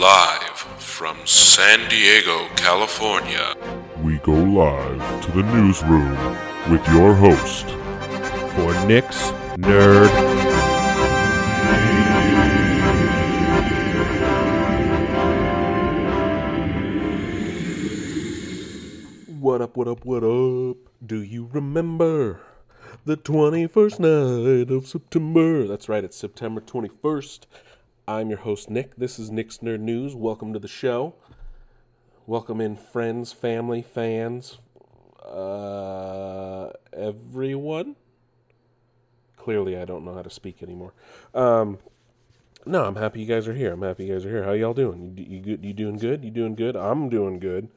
Live from San Diego, California. We go live to the newsroom with your host, for Nick's Nerd. What up, what up, what up? Do you remember the 21st night of September? That's right, it's September 21st. I'm your host, Nick. This is Nick's Nerd News. Welcome to the show. Welcome in friends, family, fans, uh, everyone. Clearly, I don't know how to speak anymore. Um, no, I'm happy you guys are here. I'm happy you guys are here. How y'all doing? You, you good? You doing good? You doing good? I'm doing good.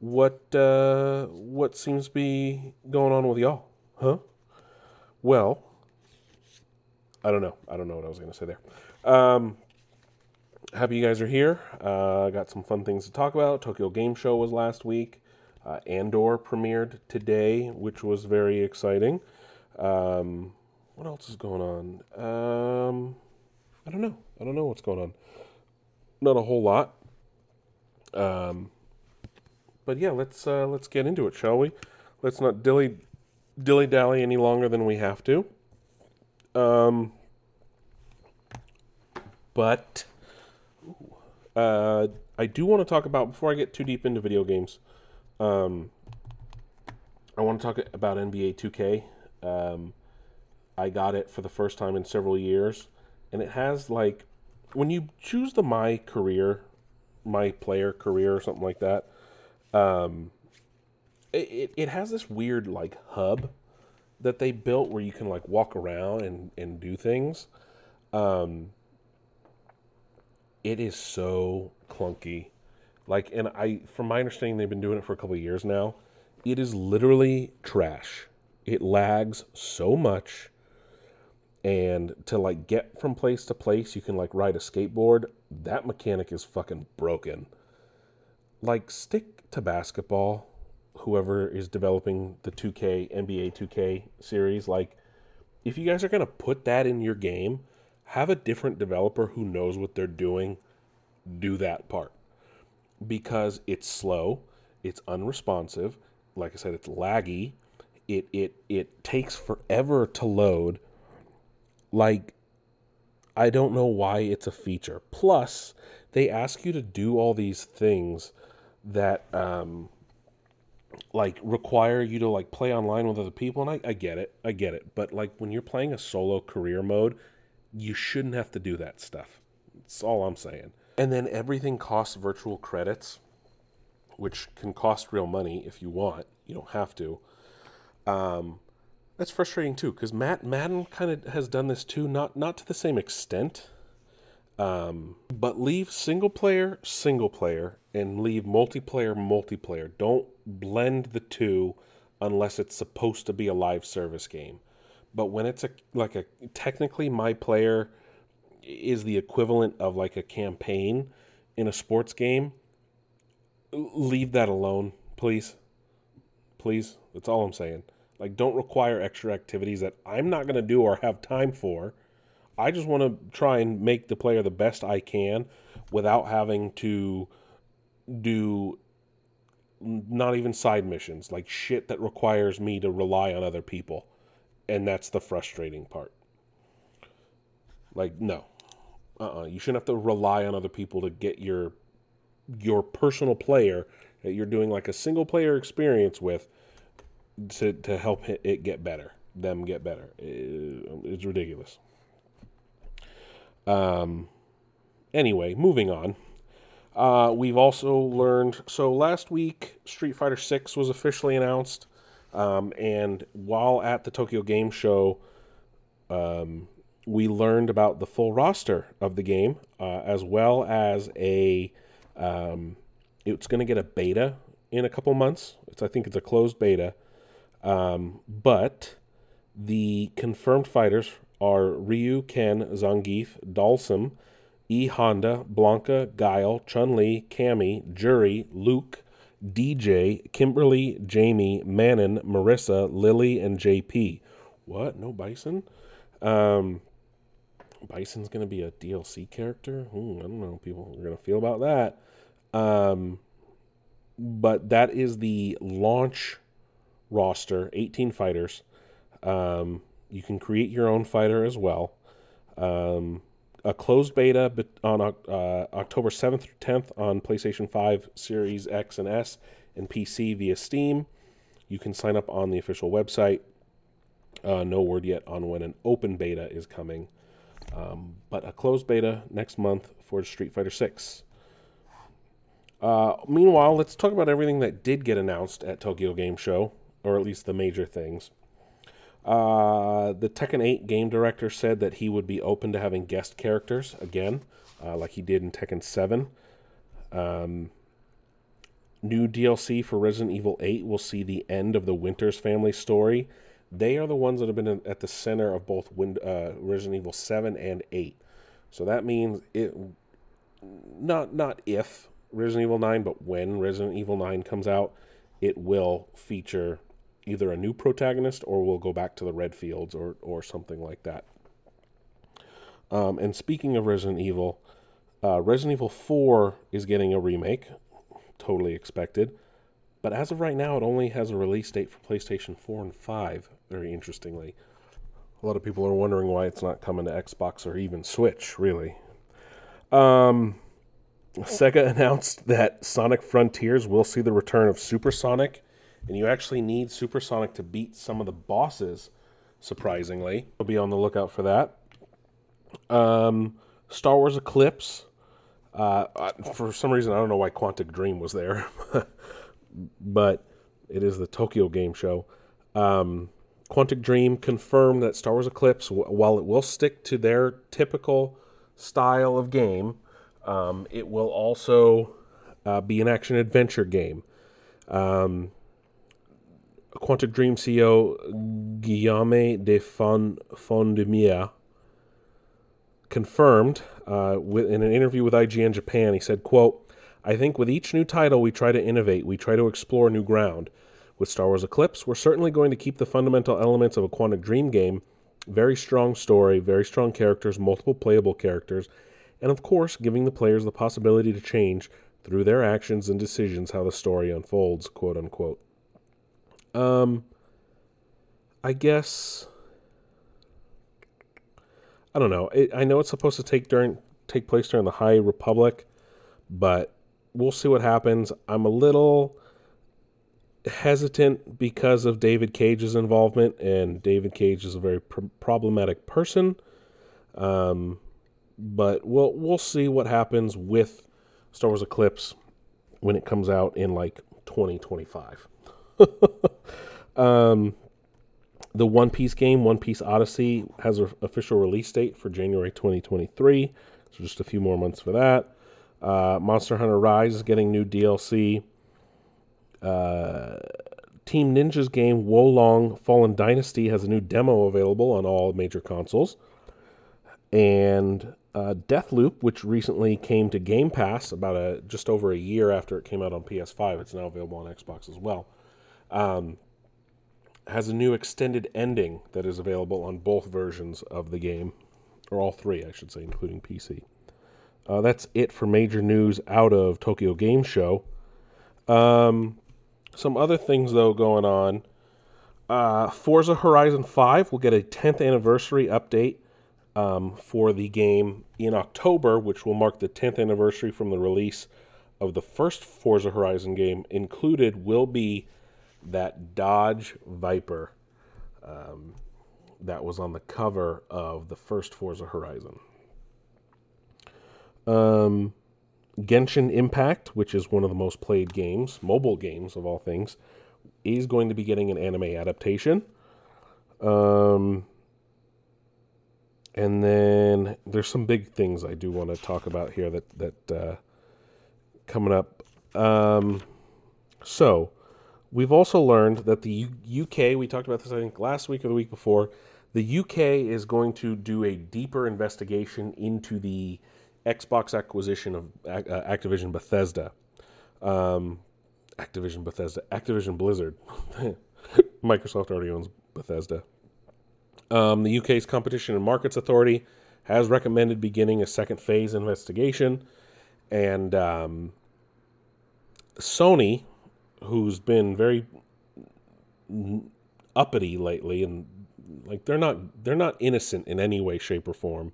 What uh, what seems to be going on with y'all? Huh? Well, I don't know. I don't know what I was going to say there. Um, happy you guys are here. Uh, got some fun things to talk about. Tokyo Game Show was last week. Uh, Andor premiered today, which was very exciting. Um, what else is going on? Um, I don't know. I don't know what's going on. Not a whole lot. Um, but yeah, let's uh, let's get into it, shall we? Let's not dilly dilly dally any longer than we have to. Um, but uh, I do want to talk about before I get too deep into video games. Um, I want to talk about NBA 2K. Um, I got it for the first time in several years, and it has like when you choose the my career, my player career or something like that. Um, it, it has this weird like hub that they built where you can like walk around and, and do things. Um, it is so clunky. Like, and I, from my understanding, they've been doing it for a couple years now. It is literally trash. It lags so much. And to like get from place to place, you can like ride a skateboard. That mechanic is fucking broken. Like, stick to basketball whoever is developing the 2K NBA 2K series like if you guys are going to put that in your game, have a different developer who knows what they're doing do that part because it's slow, it's unresponsive, like I said it's laggy, it it it takes forever to load. Like I don't know why it's a feature. Plus, they ask you to do all these things that um like require you to like play online with other people and I, I get it i get it but like when you're playing a solo career mode you shouldn't have to do that stuff. That's all i'm saying. And then everything costs virtual credits which can cost real money if you want. You don't have to. Um, that's frustrating too because matt madden kind of has done this too not not to the same extent. Um, but leave single player single player and leave multiplayer multiplayer. Don't blend the two unless it's supposed to be a live service game. But when it's a like a technically my player is the equivalent of like a campaign in a sports game, leave that alone, please. Please. That's all I'm saying. Like don't require extra activities that I'm not going to do or have time for I just want to try and make the player the best I can without having to do not even side missions, like shit that requires me to rely on other people. And that's the frustrating part. Like, no. Uh uh-uh. You shouldn't have to rely on other people to get your your personal player that you're doing like a single player experience with to, to help it get better, them get better. It's ridiculous. Um, anyway, moving on. Uh, we've also learned. So last week, Street Fighter Six was officially announced, um, and while at the Tokyo Game Show, um, we learned about the full roster of the game, uh, as well as a. Um, it's going to get a beta in a couple months. It's I think it's a closed beta, um, but the confirmed fighters are Ryu, Ken, Zangief, Dhalsim, E Honda, Blanka, Guile, Chun Li, Cammy, Juri, Luke, Dee Jay, Kimberly, Jamie, Manon, Marisa, Lily, and JP. What? No Bison? Um, Bison's going to be a DLC character. Hmm, I don't know. People are going to feel about that. Um, but that is the launch roster 18 fighters. Um, you can create your own fighter as well. Um, a closed beta on uh, October 7th through 10th on PlayStation 5, Series X and S, and PC via Steam. You can sign up on the official website. Uh, no word yet on when an open beta is coming, um, but a closed beta next month for Street Fighter 6. Uh, meanwhile, let's talk about everything that did get announced at Tokyo Game Show, or at least the major things. Uh, the Tekken 8 game director said that he would be open to having guest characters again, uh, like he did in Tekken 7. Um, new DLC for Resident Evil 8 will see the end of the Winters family story. They are the ones that have been at the center of both uh, Resident Evil 7 and 8. So that means it not not if Resident Evil 9, but when Resident Evil 9 comes out, it will feature either a new protagonist or we'll go back to the Redfields or, or something like that. Um, and speaking of Resident Evil, uh, Resident Evil 4 is getting a remake, totally expected. But as of right now, it only has a release date for PlayStation 4 and 5, very interestingly. A lot of people are wondering why it's not coming to Xbox or even Switch, really. Um, Sega announced that Sonic Frontiers will see the return of Supersonic and you actually need Supersonic to beat some of the bosses. Surprisingly, we'll be on the lookout for that. Um, Star Wars Eclipse. Uh, for some reason, I don't know why Quantic Dream was there, but it is the Tokyo Game Show. Um, Quantic Dream confirmed that Star Wars Eclipse, while it will stick to their typical style of game, um, it will also uh, be an action adventure game. Um, Quantic Dream CEO Guillaume de Fond- Fondaumière confirmed uh, with, in an interview with IGN Japan, he said, quote, I think with each new title we try to innovate, we try to explore new ground. With Star Wars Eclipse, we're certainly going to keep the fundamental elements of a Quantic Dream game very strong story, very strong characters, multiple playable characters, and of course, giving the players the possibility to change through their actions and decisions how the story unfolds, quote unquote. Um, I guess I don't know. It, I know it's supposed to take during take place during the High Republic, but we'll see what happens. I'm a little hesitant because of David Cage's involvement, and David Cage is a very pr- problematic person. Um, but we'll we'll see what happens with Star Wars Eclipse when it comes out in like 2025. um, the One Piece game, One Piece Odyssey, has an official release date for January 2023. So just a few more months for that. Uh, Monster Hunter Rise is getting new DLC. Uh, Team Ninja's game Wo Long Fallen Dynasty has a new demo available on all major consoles. And uh, Deathloop, which recently came to Game Pass about a just over a year after it came out on PS5, it's now available on Xbox as well um, has a new extended ending that is available on both versions of the game, or all three, I should say, including PC. Uh, that's it for major news out of Tokyo Game Show. Um, some other things, though, going on. Uh, Forza Horizon 5 will get a 10th anniversary update um, for the game in October, which will mark the 10th anniversary from the release of the first Forza Horizon game. Included will be that Dodge Viper um, that was on the cover of the first Forza Horizon. Um, Genshin Impact, which is one of the most played games, mobile games of all things, is going to be getting an anime adaptation. Um, and then there's some big things I do want to talk about here that that uh, coming up. Um, so We've also learned that the U- UK, we talked about this I think last week or the week before, the UK is going to do a deeper investigation into the Xbox acquisition of uh, Activision Bethesda. Um, Activision Bethesda, Activision Blizzard. Microsoft already owns Bethesda. Um, the UK's Competition and Markets Authority has recommended beginning a second phase investigation. And um, Sony, who's been very uppity lately and like they're not they're not innocent in any way shape or form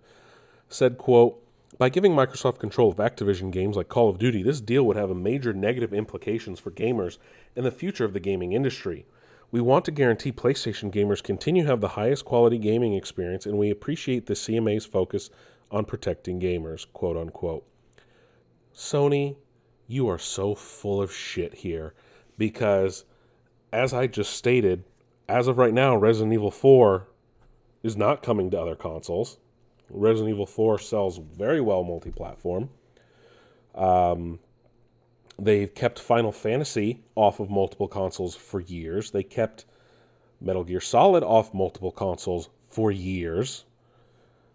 said quote by giving Microsoft control of Activision games like Call of Duty, this deal would have a major negative implications for gamers and the future of the gaming industry. We want to guarantee PlayStation gamers continue to have the highest quality gaming experience, and we appreciate the CMA's focus on protecting gamers, quote unquote. Sony, you are so full of shit here because, as I just stated, as of right now, Resident Evil 4 is not coming to other consoles. Resident Evil 4 sells very well multi platform. Um, they've kept Final Fantasy off of multiple consoles for years. They kept Metal Gear Solid off multiple consoles for years.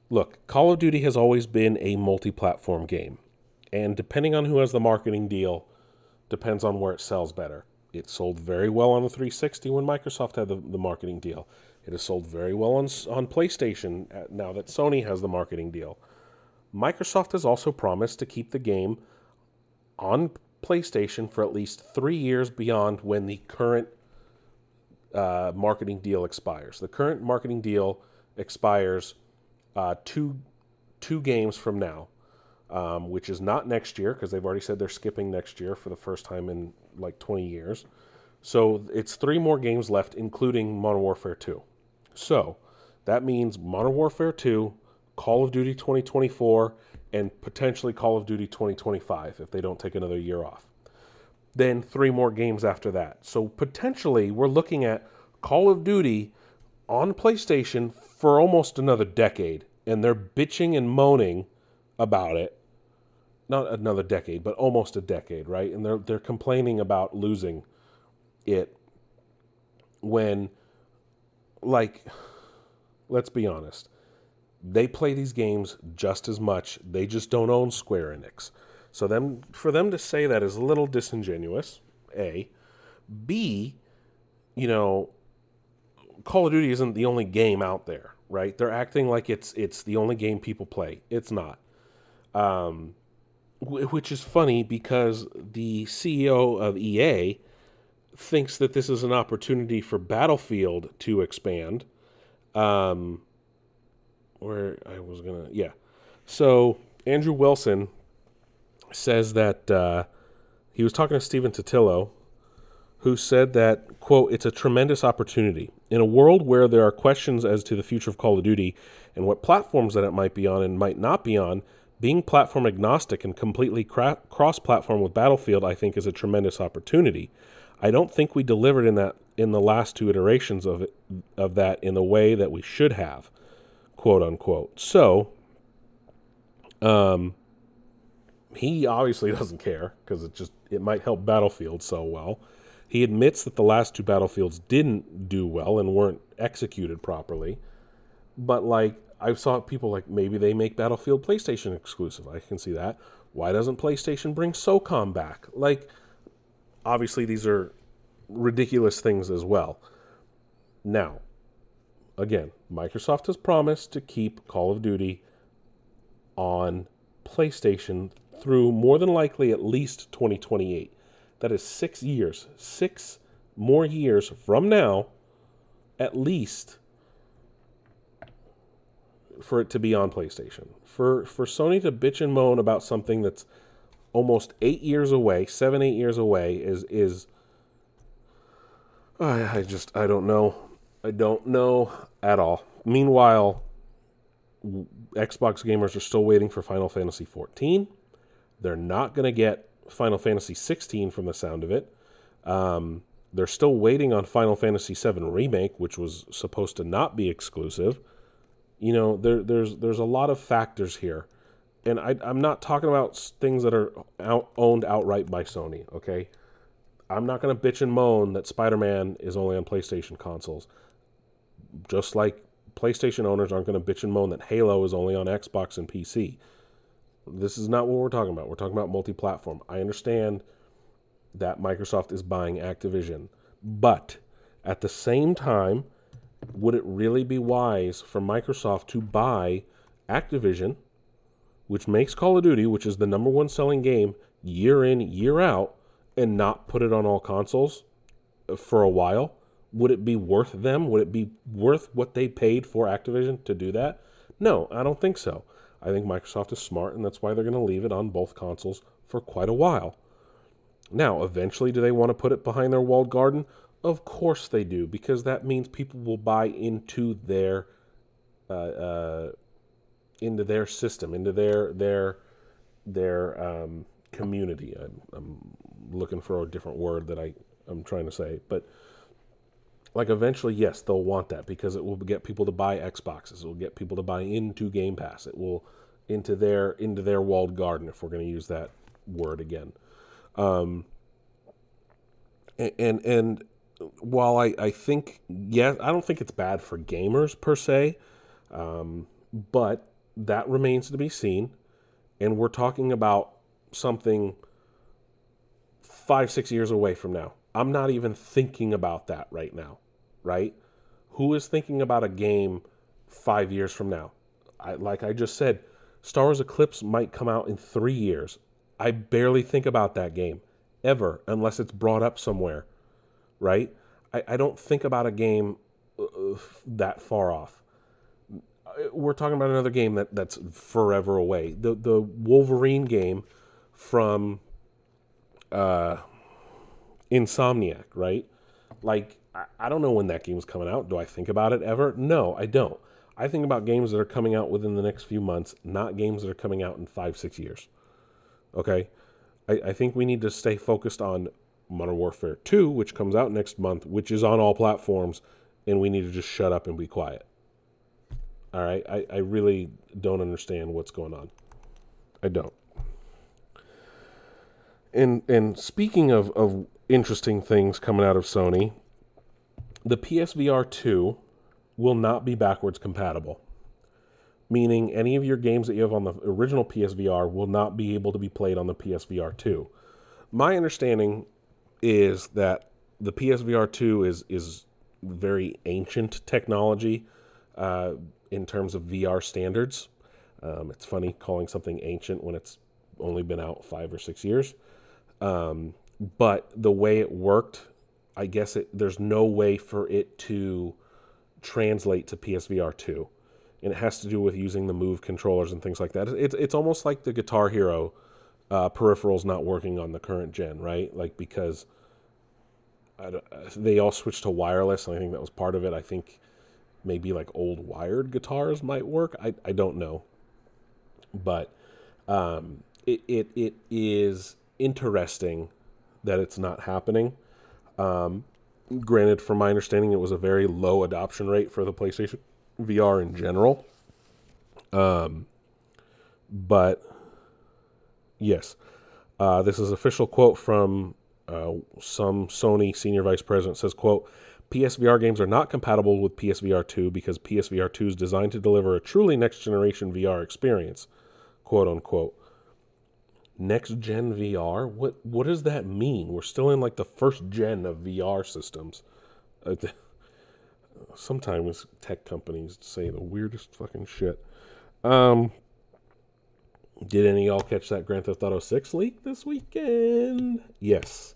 Look, Call of Duty has always been a multi platform game. And depending on who has the marketing deal, depends on where it sells better. It sold very well on the 360 when Microsoft had the, the marketing deal. It has sold very well on, on PlayStation uh, now that Sony has the marketing deal. Microsoft has also promised to keep the game on PlayStation for at least three years beyond when the current uh, marketing deal expires. The current marketing deal expires uh, two two games from now, um, which is not next year because they've already said they're skipping next year for the first time in like 20 years. So it's three more games left, including Modern Warfare 2. So that means Modern Warfare 2, Call of Duty 2024, and potentially Call of Duty 2025 if they don't take another year off. Then three more games after that. So potentially we're looking at Call of Duty on PlayStation for almost another decade. And they're bitching and moaning about it. Not another decade, but almost a decade, right? And they're they're complaining about losing it when like let's be honest they play these games just as much. They just don't own square enix. So them for them to say that is a little disingenuous a. B you know call of duty isn't the only game out there right? They're acting like it's it's the only game people play. It's not. Um, which is funny because the ceo of ea thinks that this is an opportunity for Battlefield to expand. Um, where I was gonna, yeah. So Andrew Wilson says that uh, he was talking to Stephen Totilo, who said that quote It's a tremendous opportunity in a world where there are questions as to the future of Call of Duty and what platforms that it might be on and might not be on. Being platform agnostic and completely cra- cross-platform with Battlefield, I think, is a tremendous opportunity. I don't think we delivered in that in the last two iterations of it, of that in the way that we should have, quote unquote. So, um, he obviously doesn't care because it just it might help Battlefield so well. He admits that the last two Battlefields didn't do well and weren't executed properly. But like I saw people like maybe they make Battlefield PlayStation exclusive. I can see that. Why doesn't PlayStation bring SOCOM back? Like obviously these are ridiculous things as well. Now, again, Microsoft has promised to keep Call of Duty on PlayStation through more than likely at least 2028. That is six years, six more years from now, at least, for it to be on PlayStation. For for Sony to bitch and moan about something that's almost eight years away, seven, eight years away, is is I, I just I don't know. I don't know at all. Meanwhile, Xbox gamers are still waiting for Final Fantasy 14. They're not going to get Final Fantasy 16 from the sound of it. Um, they're still waiting on Final Fantasy 7 remake, which was supposed to not be exclusive. You know, there, there's there's a lot of factors here and I, I'm not talking about things that are out, owned outright by Sony. Okay, I'm not going to bitch and moan that Spider-Man is only on PlayStation consoles. Just like PlayStation owners aren't going to bitch and moan that Halo is only on Xbox and PC. This is not what we're talking about. We're talking about multi-platform. I understand that Microsoft is buying Activision, but at the same time, would it really be wise for Microsoft to buy Activision, which makes Call of Duty, which is the number one selling game year in, year out, and not put it on all consoles for a while? Would it be worth them? Would it be worth what they paid for Activision to do that? No, I don't think so. I think Microsoft is smart, and that's why they're going to leave it on both consoles for quite a while. Now, eventually, do they want to put it behind their walled garden? Of course they do, because that means people will buy into their uh, uh, into their system, into their their their um, community. I'm, I'm looking for a different word that I I'm trying to say, but like eventually, yes, they'll want that because it will get people to buy Xboxes. It will get people to buy into Game Pass. It will into their into their walled garden, if we're going to use that word again. Um, and and, and while I, I think yeah, I don't think it's bad for gamers per se, um, but that remains to be seen. And we're talking about something five, six years away from now. I'm not even thinking about that right now, right? Who is thinking about a game five years from now? I, like I just said, Star Wars Eclipse might come out in three years. I barely think about that game ever unless it's brought up somewhere, right? I, I don't think about a game uh, that far off. We're talking about another game that, that's forever away. The the Wolverine game from uh, Insomniac, right? Like I, I don't know when that game is coming out. Do I think about it ever? No, I don't. I think about games that are coming out within the next few months, not games that are coming out in five, six years. Okay? I, I think we need to stay focused on Modern Warfare 2, which comes out next month, which is on all platforms, and we need to just shut up and be quiet. All right? I, I really don't understand what's going on. I don't. And and speaking of, of interesting things coming out of Sony, the PSVR 2 will not be backwards compatible. Meaning, any of your games that you have on the original PSVR will not be able to be played on the PSVR 2. My understanding is that the PSVR 2 is, is very ancient technology uh, in terms of VR standards. Um, it's funny calling something ancient when it's only been out five or six years. Um, but the way it worked, I guess it, there's no way for it to translate to PSVR 2. And it has to do with using the Move controllers and things like that. It's, it's almost like the Guitar Hero uh, peripherals not working on the current gen, right? Like, because they all switched to wireless, and I think that was part of it. I think maybe like old wired guitars might work. I, I don't know. But um, it, it, it is interesting that it's not happening. Um, granted, from my understanding, it was a very low adoption rate for the PlayStation VR in general. Um, but yes, uh, this is official quote from uh, some Sony senior vice president says, "quote PSVR games are not compatible with PSVR 2 because PSVR 2 is designed to deliver a truly next generation VR experience." Quote unquote next gen VR. What what does that mean? We're still in like the first gen of VR systems. Uh, sometimes tech companies say the weirdest fucking shit. Um, did any y'all catch that Grand Theft Auto 6 leak this weekend? Yes.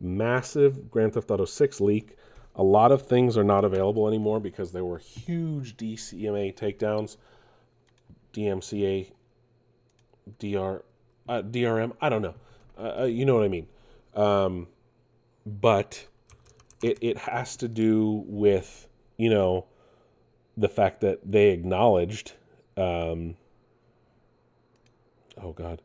Massive Grand Theft Auto 6 leak. A lot of things are not available anymore because there were huge DCMA takedowns, DMCA, DR, uh, DRM. I don't know. Uh, uh, you know what I mean. Um, but it it has to do with you know the fact that they acknowledged. Um, oh God,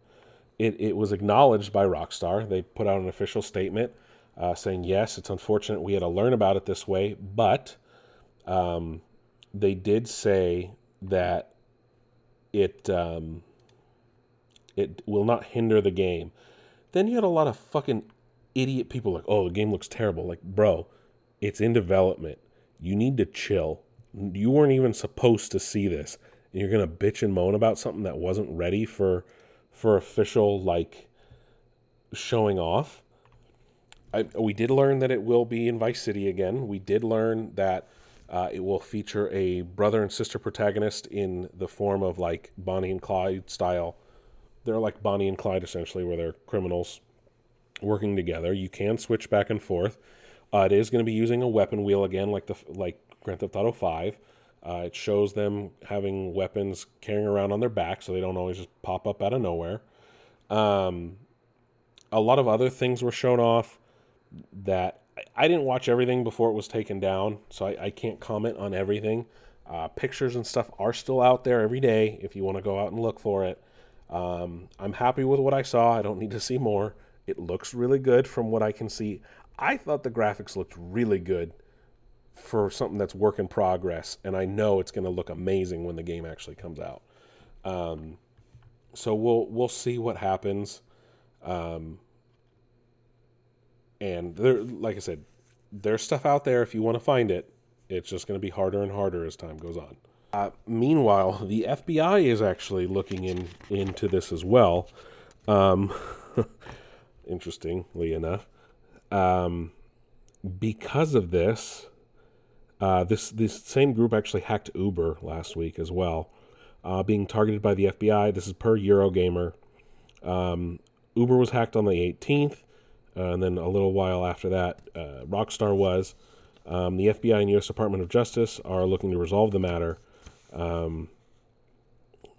it it was acknowledged by Rockstar. They put out an official statement uh, saying yes, it's unfortunate we had to learn about it this way, but um, they did say that it. Um, it will not hinder the game. Then you had a lot of fucking idiot people like, oh, the game looks terrible. Like, bro, it's in development. You need to chill. You weren't even supposed to see this. And you're gonna bitch and moan about something that wasn't ready for for official like showing off. I, we did learn that it will be in Vice City again. We did learn that Uh, it will feature a brother and sister protagonist in the form of like Bonnie and Clyde style. They're like Bonnie and Clyde essentially, where they're criminals working together. You can switch back and forth. Uh, it is going to be using a weapon wheel again, like the like Grand Theft Auto Five. Uh, it shows them having weapons carrying around on their back, so they don't always just pop up out of nowhere. Um, a lot of other things were shown off that I didn't watch everything before it was taken down, so I, I can't comment on everything. Uh, pictures and stuff are still out there every day if you want to go out and look for it. Um, I'm happy with what I saw. I don't need to see more. It looks really good from what I can see. I thought the graphics looked really good for something that's work in progress, and I know it's going to look amazing when the game actually comes out. Um, so we'll we'll see what happens. Um, and there, like I said, there's stuff out there if you want to find it. It's just going to be harder and harder as time goes on. Uh, meanwhile, the FBI is actually looking in into this as well. Um, interestingly enough, um, because of this, uh, this this same group actually hacked Uber last week as well, uh, being targeted by the FBI. This is per Eurogamer. Um, Uber was hacked on the 18th, uh, and then a little while after that, uh, Rockstar was. Um, the FBI and U.S. Department of Justice are looking to resolve the matter. Um,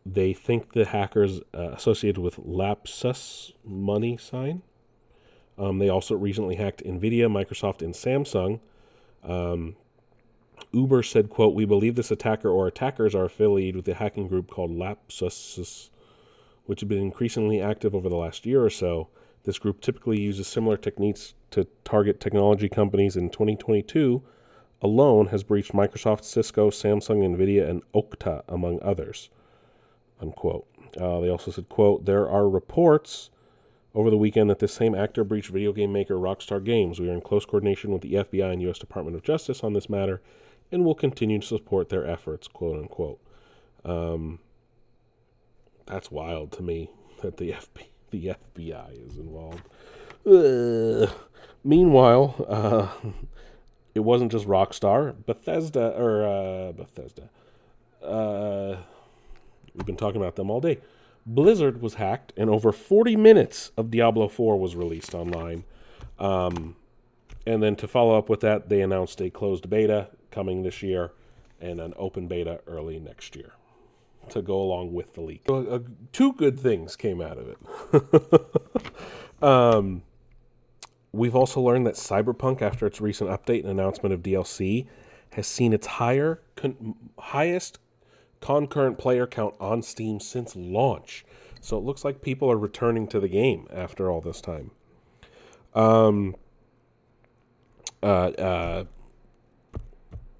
they think the hackers uh, associated with Lapsus Money Sign. Um, they also recently hacked NVIDIA, Microsoft, and Samsung. Uber said, quote, We believe this attacker or attackers are affiliated with a hacking group called Lapsus, which has been increasingly active over the last year or so. This group typically uses similar techniques to target technology companies. In 2022 alone, has breached Microsoft, Cisco, Samsung, NVIDIA, and Okta, among others. Unquote. Uh, they also said, quote, There are reports over the weekend that this same actor breached video game maker Rockstar Games. We are in close coordination with the FBI and U.S. Department of Justice on this matter and will continue to support their efforts, quote unquote. Um, that's wild to me that the FB, the FBI is involved. Ugh. Meanwhile, uh, it wasn't just Rockstar, Bethesda or uh, Bethesda. Uh, we've been talking about them all day. Blizzard was hacked, and over 40 minutes of Diablo 4 was released online. Um, and then to follow up with that, they announced a closed beta coming this year and an open beta early next year to go along with the leak. Uh, uh, two good things came out of it. um, we've also learned that Cyberpunk, after its recent update and announcement of DLC, has seen its higher con- highest concurrent player count on Steam since launch. So it looks like people are returning to the game after all this time. Um, uh, uh,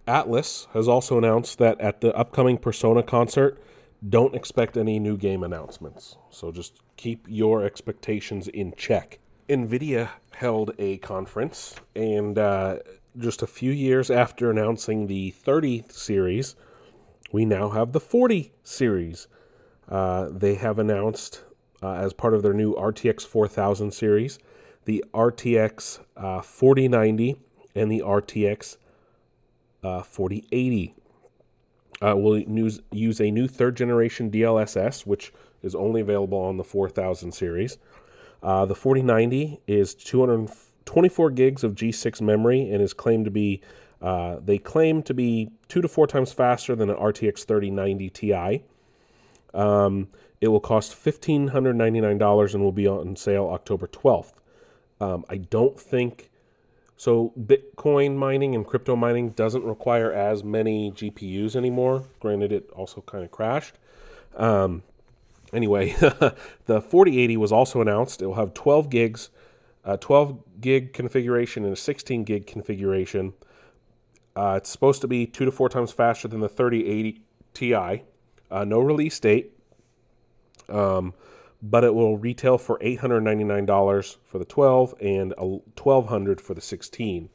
Atlus has also announced that at the upcoming Persona concert, don't expect any new game announcements. So just keep your expectations in check. NVIDIA held a conference, and uh, just a few years after announcing the 30 series, we now have the 40 series. Uh, they have announced, uh, as part of their new RTX 4000 series, the RTX uh, 4090 and the RTX uh, 4080. Uh, we'll use, use a new third generation DLSS, which is only available on the 4000 series. Uh, the 4090 is 224 gigs of G6 memory and is claimed to be uh, they claim to be two to four times faster than an RTX 3090 Ti. Um, it will cost $1,599 and will be on sale October 12th. Um, I don't think so. Bitcoin mining and crypto mining doesn't require as many GPUs anymore. Granted, it also kind of crashed. Um, anyway, the 4080 was also announced. It will have 12 gigs, a 12 gig configuration, and a 16 gig configuration. Uh, it's supposed to be two to four times faster than the 3080 Ti. Uh, no release date, um, but it will retail for $899 for the 12 and $1,200 for the 16.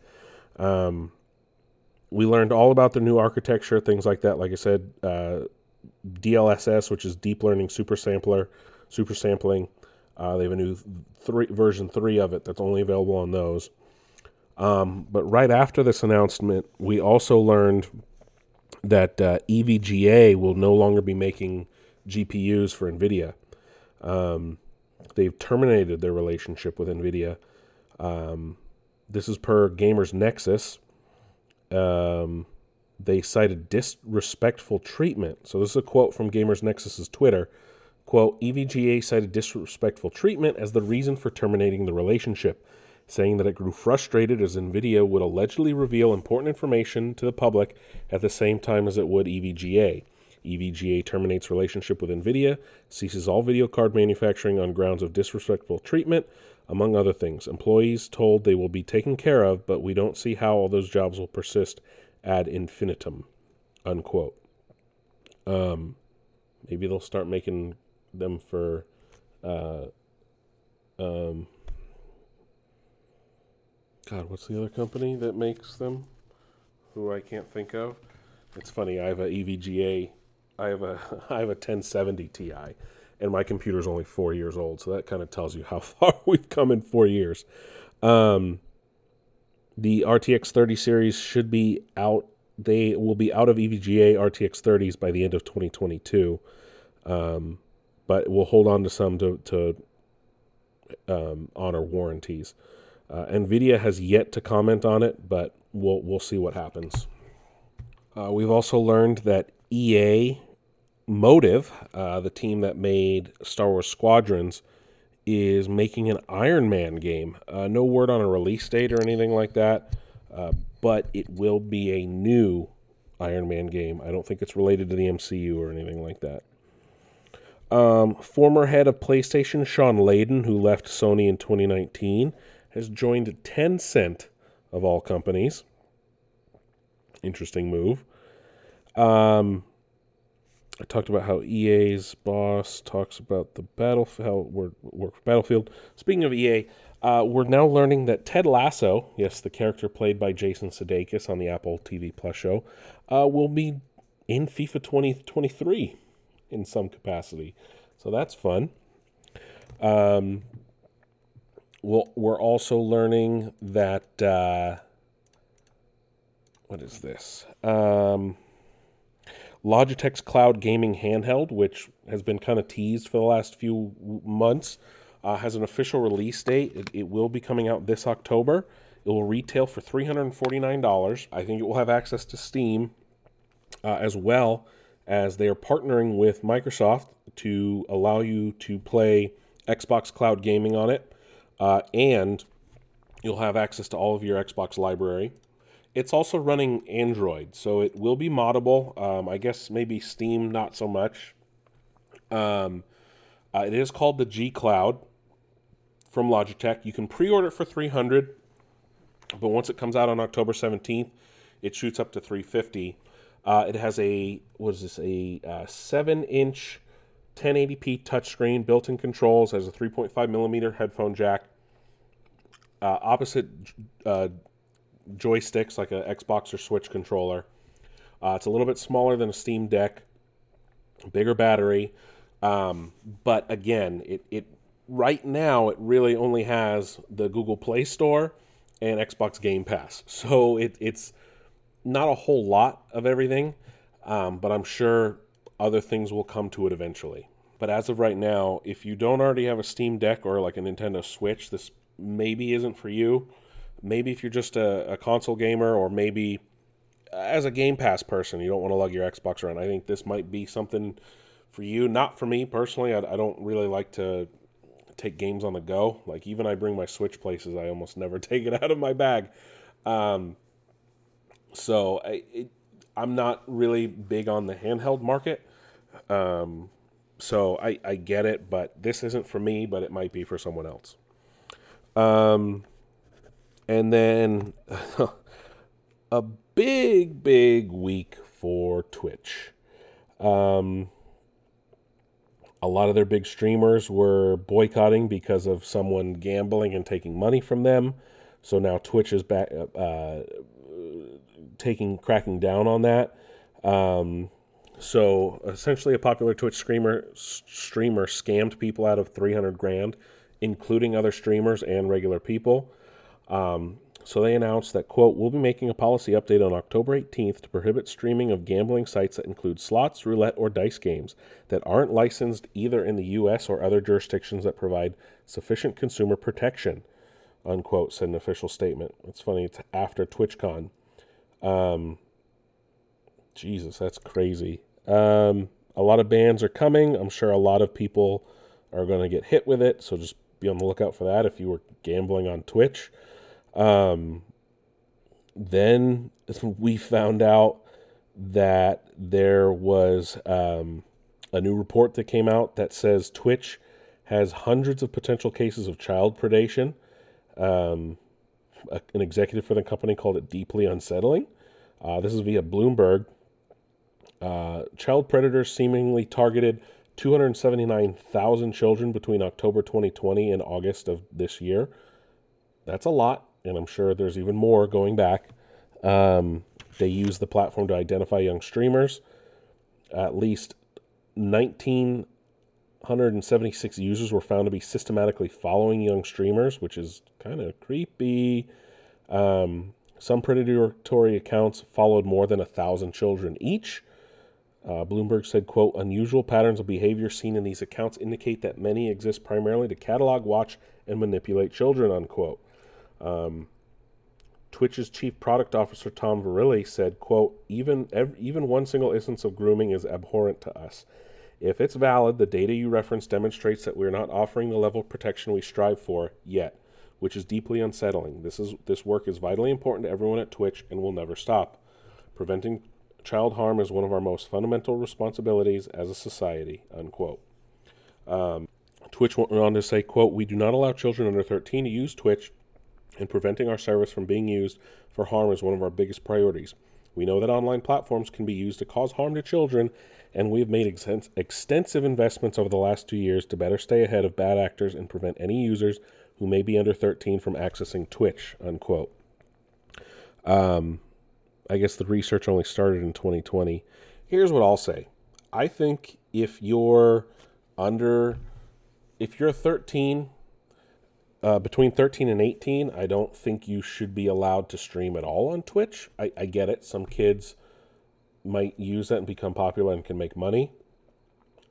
Um, we learned all about the new architecture, things like that. Like I said, uh, DLSS, which is deep learning super sampler, super sampling. Uh, they have a new three, version three of it that's only available on those. Um, but right after this announcement, we also learned that uh, EVGA will no longer be making GPUs for NVIDIA. Um, they've terminated their relationship with NVIDIA. Um, this is per Gamers Nexus. Um, they cited disrespectful treatment. So this is a quote from Gamers Nexus's Twitter. Quote, EVGA cited disrespectful treatment as the reason for terminating the relationship, saying that it grew frustrated as NVIDIA would allegedly reveal important information to the public at the same time as it would EVGA. EVGA terminates relationship with NVIDIA, ceases all video card manufacturing on grounds of disrespectful treatment, among other things. Employees told they will be taken care of, but we don't see how all those jobs will persist ad infinitum. Unquote. Um, maybe they'll start making them for uh, um, God, what's the other company that makes them? Who I can't think of. It's funny. I have a EVGA. I have a I have a 1070 Ti, and my computer's only four years old. So that kind of tells you how far we've come in four years. Um, the RTX 30 series should be out. They will be out of EVGA RTX 30s by the end of 2022. Um, but we'll hold on to some to, to um, honor warranties. Uh, Nvidia has yet to comment on it, but we'll we'll see what happens. Uh, we've also learned that EA Motive, uh, the team that made Star Wars Squadrons, is making an Iron Man game. Uh, no word on a release date or anything like that, uh, but it will be a new Iron Man game. I don't think it's related to the MCU or anything like that. Um, former head of PlayStation, Shawn Layden, who left Sony in 2019, has joined Tencent, of all companies. Interesting move. Um, I talked about how EA's boss talks about the Battlefield work, work for Battlefield. Speaking of EA, uh, we're now learning that Ted Lasso, yes, the character played by Jason Sudeikis on the Apple TV Plus show, uh, will be in FIFA 2023 in some capacity. So that's fun. Um, we'll, we're also learning that. Uh, what is this? Um, Logitech's cloud gaming handheld, which has been kind of teased for the last few months, uh, has an official release date. It, it will be coming out this October. It will retail for $349. I think it will have access to Steam uh, as well as they are partnering with Microsoft to allow you to play Xbox Cloud Gaming on it, uh, and you'll have access to all of your Xbox library. It's also running Android, so it will be moddable. Um, I guess maybe Steam not so much. Um, uh, it is called the G Cloud from Logitech. You can pre-order it for 300, but once it comes out on October 17th, it shoots up to 350. Uh, it has a what is this a uh, seven inch 1080p touchscreen, built-in controls, has a 3.5 millimeter headphone jack, uh, opposite uh, joysticks like a Xbox or Switch controller. Uh, it's a little bit smaller than a Steam Deck, bigger battery, um, but again, it it right now it really only has the Google Play Store and Xbox Game Pass, so it it's not a whole lot of everything, um, but I'm sure other things will come to it eventually. But as of right now, if you don't already have a Steam Deck or like a Nintendo Switch, this maybe isn't for you. Maybe if you're just a, a console gamer, or maybe as a Game Pass person, you don't want to lug your Xbox around. I think this might be something for you. Not for me personally. I, I don't really like to take games on the go. Like even I bring my Switch places, I almost never take it out of my bag. Um, so I, it, I'm not really big on the handheld market. Um, so I, I get it, but this isn't for me, but it might be for someone else. Um, and then a big, big week for Twitch. Um, a lot of their big streamers were boycotting because of someone gambling and taking money from them. So now Twitch is back, uh, taking cracking down on that. Um, so essentially, a popular Twitch streamer streamer scammed people out of three hundred grand, including other streamers and regular people. Um, So they announced that, quote, we'll be making a policy update on October 18th to prohibit streaming of gambling sites that include slots, roulette, or dice games that aren't licensed either in the U.S. or other jurisdictions that provide sufficient consumer protection, unquote, said an official statement. It's funny, it's after TwitchCon. Um, Jesus, that's crazy. Um, a lot of bans are coming. I'm sure a lot of people are going to get hit with it. So just be on the lookout for that if you were gambling on Twitch. Um, then we found out that there was um, a new report that came out that says Twitch has hundreds of potential cases of child predation. Um, a, an executive for the company called it deeply unsettling. Uh, this is via Bloomberg. Uh, child predators seemingly targeted 279,000 children between October 2020 and August of this year. That's a lot, and I'm sure there's even more going back. Um, they use the platform to identify young streamers. At least 1,976 users were found to be systematically following young streamers, which is kind of creepy. Um, some predatory accounts followed more than a thousand children each. Uh, Bloomberg said, quote, unusual patterns of behavior seen in these accounts indicate that many exist primarily to catalog, watch, and manipulate children, unquote. Um, Twitch's chief product officer, Tom Verrilli, said, quote, even, ev- even one single instance of grooming is abhorrent to us. If it's valid, the data you reference demonstrates that we're not offering the level of protection we strive for yet, which is deeply unsettling. This, is, this work is vitally important to everyone at Twitch and will never stop. Preventing child harm is one of our most fundamental responsibilities as a society, unquote. Um, Twitch went on to say, quote, we do not allow children under 13 to use Twitch, and preventing our service from being used for harm is one of our biggest priorities. We know that online platforms can be used to cause harm to children, and we have made ex- extensive investments over the last two years to better stay ahead of bad actors and prevent any users who may be under 13 from accessing Twitch, unquote. Um, I guess the research only started in 2020. Here's what I'll say. I think if you're under, if you're 13, uh, between 13 and 18, I don't think you should be allowed to stream at all on Twitch. I, I get it. Some kids might use that and become popular and can make money.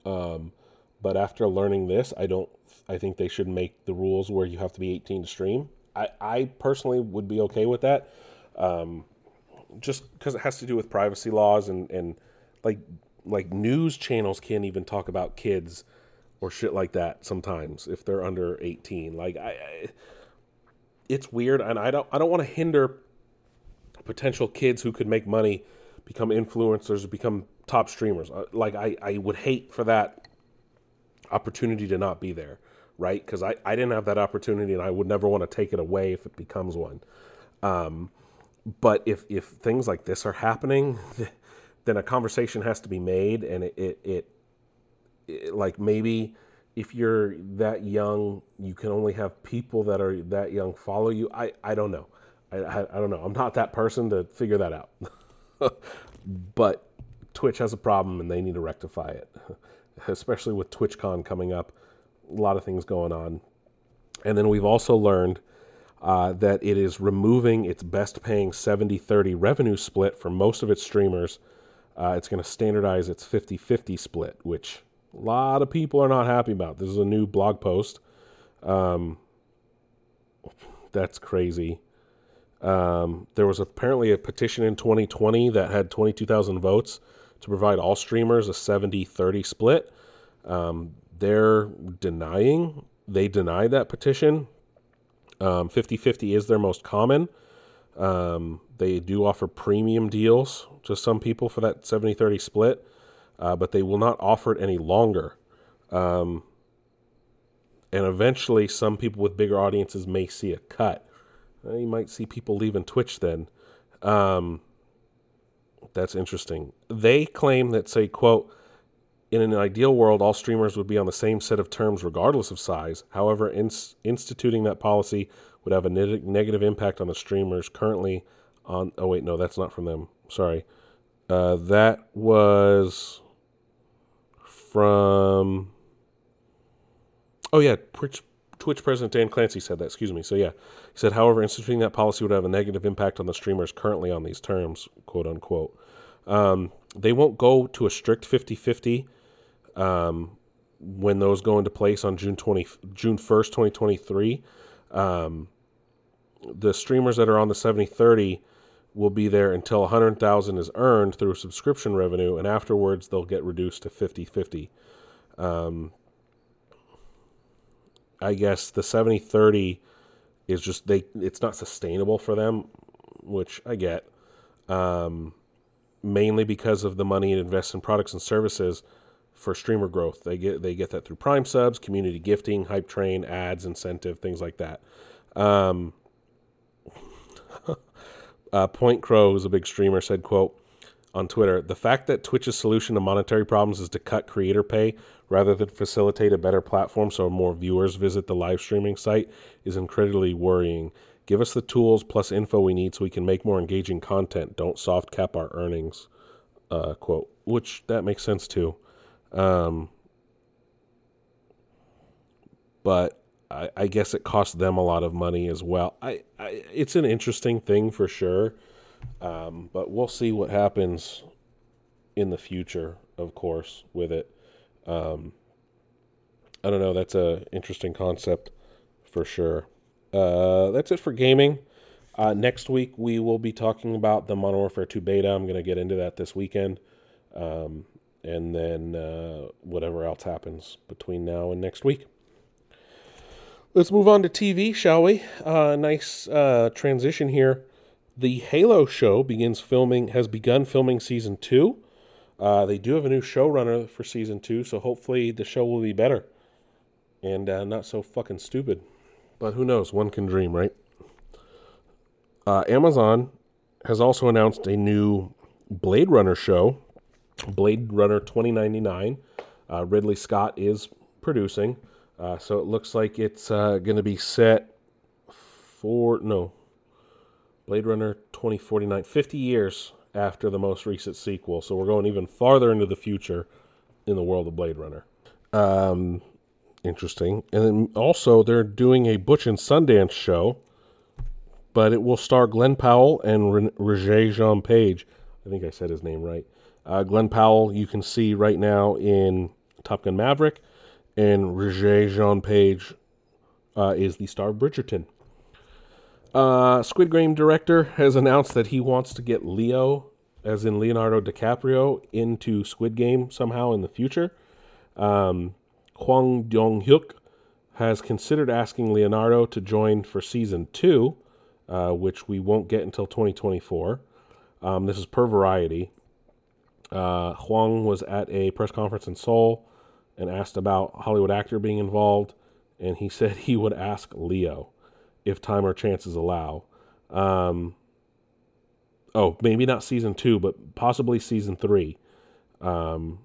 Um, but after learning this, I don't. I think they should make the rules where you have to be 18 to stream. I, I personally would be okay with that. Um, just because it has to do with privacy laws and and like like news channels can't even talk about kids or shit like that sometimes if they're under 18 like I, I it's weird and I don't I don't want to hinder potential kids who could make money become influencers become top streamers uh, like I I would hate for that opportunity to not be there right? Because I, I didn't have that opportunity and I would never want to take it away if it becomes one. Um, but if if things like this are happening, then a conversation has to be made, and it it, it, it like maybe if you're that young, you can only have people that are that young follow you. I I don't know. I, I, I don't know. I'm not that person to figure that out. but Twitch has a problem, and they need to rectify it, especially with TwitchCon coming up. A lot of things going on, and then we've also learned uh, that it is removing its best paying 70 30 revenue split for most of its streamers. Uh, it's going to standardize its 50 50 split, which a lot of people are not happy about. This is a new blog post. Um, that's crazy. Um, there was apparently a petition in 2020 that had 22,000 votes to provide all streamers a 70 30 split. Um, they're denying, they denied that petition. Um, 50-50 is their most common. Um, they do offer premium deals to some people for that 70-30 split, uh, but they will not offer it any longer. Um, and eventually, some people with bigger audiences may see a cut. Uh, you might see people leaving Twitch then. Um, that's interesting. They claim that, say, quote, in an ideal world, all streamers would be on the same set of terms regardless of size. However, ins- instituting that policy would have a ne- negative impact on the streamers currently on. Oh, wait, no, that's not from them. Sorry. Uh, that was from. Oh, yeah, Twitch, Twitch president Dan Clancy said that. Excuse me. So yeah, he said, however, instituting that policy would have a negative impact on the streamers currently on these terms, quote unquote. Um, they won't go to a strict 50-50 um, when those go into place on June twenty June first, twenty twenty three. Um, the streamers that are on the 70-30 will be there until 100,000 is earned through subscription revenue, and afterwards they'll get reduced to 50-50. Um, I guess the 70 30 is just they it's not sustainable for them, which I get. Um, mainly because of the money it invests in products and services for streamer growth. They get they get that through Prime subs, community gifting, hype train, ads, incentive, things like that. Um, uh, PointCrow, who's a big streamer, said, "quote on Twitter: The fact that Twitch's solution to monetary problems is to cut creator pay rather than facilitate a better platform so more viewers visit the live streaming site is incredibly worrying. Give us the tools plus info we need so we can make more engaging content. Don't soft cap our earnings." Uh, quote, which that makes sense too. Um, but I, I, guess it costs them a lot of money as well. I, I it's an interesting thing for sure, um, but we'll see what happens in the future, of course, with it. Um, I don't know. That's a interesting concept for sure. Uh, that's it for gaming. Uh, next week we will be talking about the Modern Warfare 2 beta. I'm going to get into that this weekend. Um, and then uh, whatever else happens between now and next week. Let's move on to TV, shall we? Uh, nice uh, transition here. The Halo show begins filming, has begun filming season two. Uh, they do have a new showrunner for season two, so hopefully the show will be better and uh, not so fucking stupid. But who knows? One can dream, right? Uh, Amazon has also announced a new Blade Runner show Blade Runner 2099. Uh, Ridley Scott is producing. Uh, so it looks like it's uh, going to be set for, no, Blade Runner 2049, 50 years after the most recent sequel. So we're going even farther into the future in the world of Blade Runner. Um, interesting. And then also, they're doing a Butch and Sundance show, but it will star Glen Powell and Roger Jean Page. I think I said his name right. Uh, Glen Powell, you can see right now in Top Gun Maverick, and Roger Jean Page uh, is the star of Bridgerton. Uh, Squid Game director has announced that he wants to get Leo, as in Leonardo DiCaprio, into Squid Game somehow in the future. Um, Hwang Dong-hyuk has considered asking Leonardo to join for season two, uh, which we won't get until 2024. Um, this is per Variety. Uh, Hwang was at a press conference in Seoul and asked about Hollywood actor being involved, and he said he would ask Leo if time or chances allow. Um, oh, maybe not season two, but possibly season three. Um,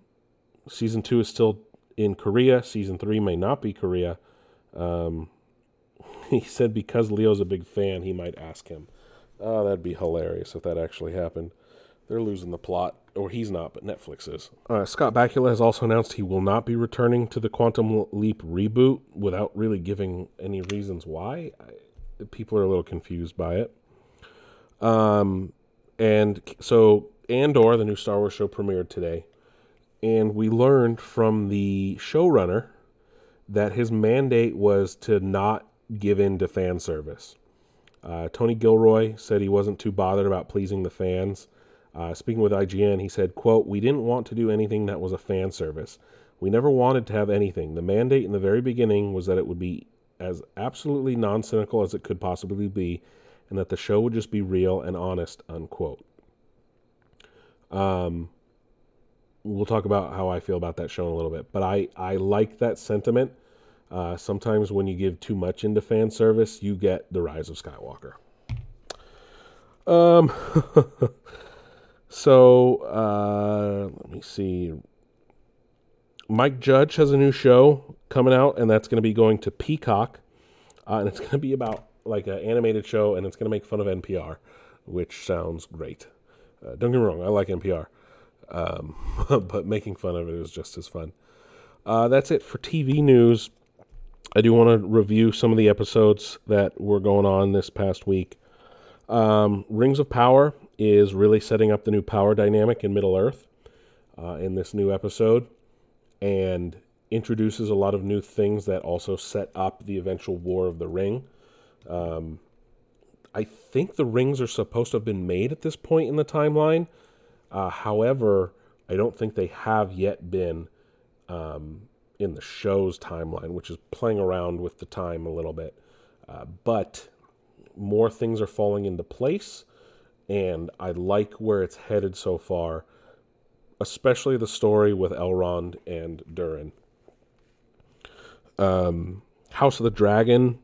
season two is still in Korea. Season three may not be Korea. Um, he said because Leo's a big fan, he might ask him. Oh, that'd be hilarious if that actually happened. They're losing the plot, or he's not, but Netflix is. Uh, Scott Bakula has also announced he will not be returning to the Quantum Leap reboot without really giving any reasons why. I, people are a little confused by it. Um, and so Andor, the new Star Wars show, premiered today, and we learned from the showrunner that his mandate was to not give in to fan service. Uh, Tony Gilroy said he wasn't too bothered about pleasing the fans uh, speaking with IGN, he said, quote, We didn't want to do anything that was a fan service. We never wanted to have anything. The mandate in the very beginning was that it would be as absolutely non cynical as it could possibly be, and that the show would just be real and honest, unquote. Um, we'll talk about how I feel about that show in a little bit, but I, I like that sentiment. Uh, sometimes when you give too much into fan service, you get the rise of Skywalker. Um, So uh, let me see. Mike Judge has a new show coming out, and that's going to be going to Peacock, uh, and it's going to be about like an animated show, and it's going to make fun of NPR, which sounds great. Uh, don't get me wrong, I like NPR, um, but making fun of it is just as fun. Uh, that's it for TV news. I do want to review some of the episodes that were going on this past week. Um, Rings of Power is really setting up the new power dynamic in Middle Earth uh, in this new episode and introduces a lot of new things that also set up the eventual War of the Ring. Um, I think the rings are supposed to have been made at this point in the timeline. Uh, however, I don't think they have yet been um, in the show's timeline, which is playing around with the time a little bit. Uh, but more things are falling into place, and I like where it's headed so far, especially the story with Elrond and Durin. Um, House of the Dragon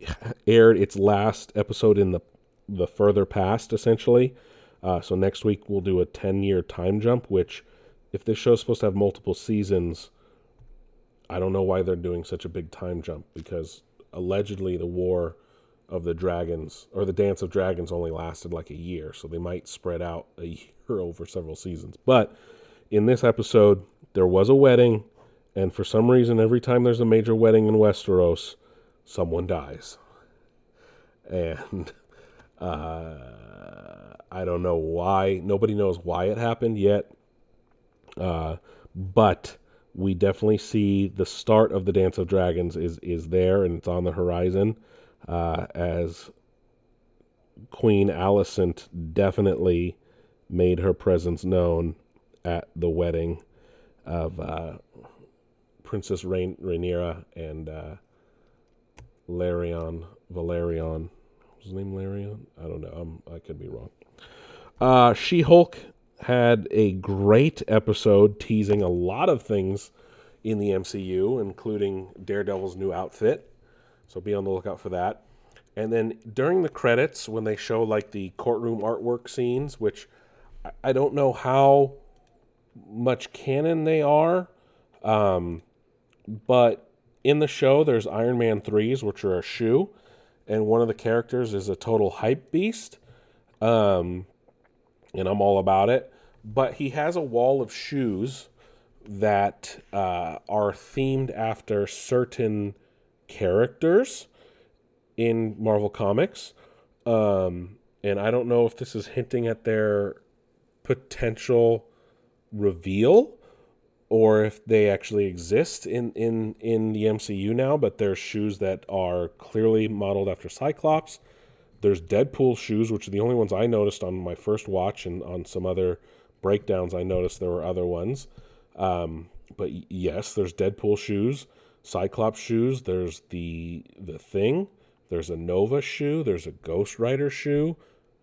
aired its last episode in the the further past, essentially. Uh, so next week we'll do a ten year time jump. Which, if this show's supposed to have multiple seasons, I don't know why they're doing such a big time jump because allegedly the War of the Dragons or the Dance of Dragons only lasted like a year, so they might spread out a year over several seasons. But in this episode, there was a wedding, and for some reason, every time there's a major wedding in Westeros, someone dies. And uh, I don't know why. Nobody knows why it happened yet. Uh, but we definitely see the start of the Dance of Dragons is is there and it's on the horizon uh, as Queen Alicent definitely made her presence known at the wedding of uh, Princess Rain- Rhaenyra and uh, Larion Velaryon. Was his name Larion? I don't know. I'm, I could be wrong. Uh, she Hulk had a great episode teasing a lot of things in the MCU, including Daredevil's new outfit. So be on the lookout for that. And then during the credits, when they show like the courtroom artwork scenes, which I don't know how much canon they are, um, but in the show, there's Iron Man 3s, which are a shoe, and one of the characters is a total hype beast. Um, and I'm all about it. But he has a wall of shoes that uh, are themed after certain characters in Marvel Comics. Um, and I don't know if this is hinting at their potential reveal or if they actually exist in, in, in the MCU now, but they're shoes that are clearly modeled after Cyclops. There's Deadpool shoes, which are the only ones I noticed on my first watch, and on some other breakdowns, I noticed there were other ones. Um, but yes, there's Deadpool shoes, Cyclops shoes. There's the the Thing. There's a Nova shoe. There's a Ghost Rider shoe.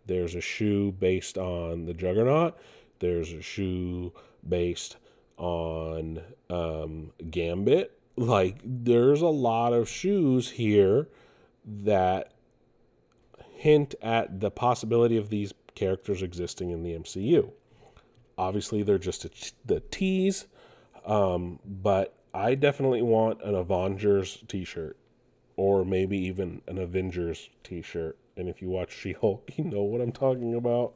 There's a shoe based on the Juggernaut. There's a shoe based on um, Gambit. Like, there's a lot of shoes here that hint at the possibility of these characters existing in the MCU. Obviously, they're just the tease, um, but I definitely want an Avengers t shirt or maybe even an Avengers t shirt. And if you watch She Hulk, you know what I'm talking about.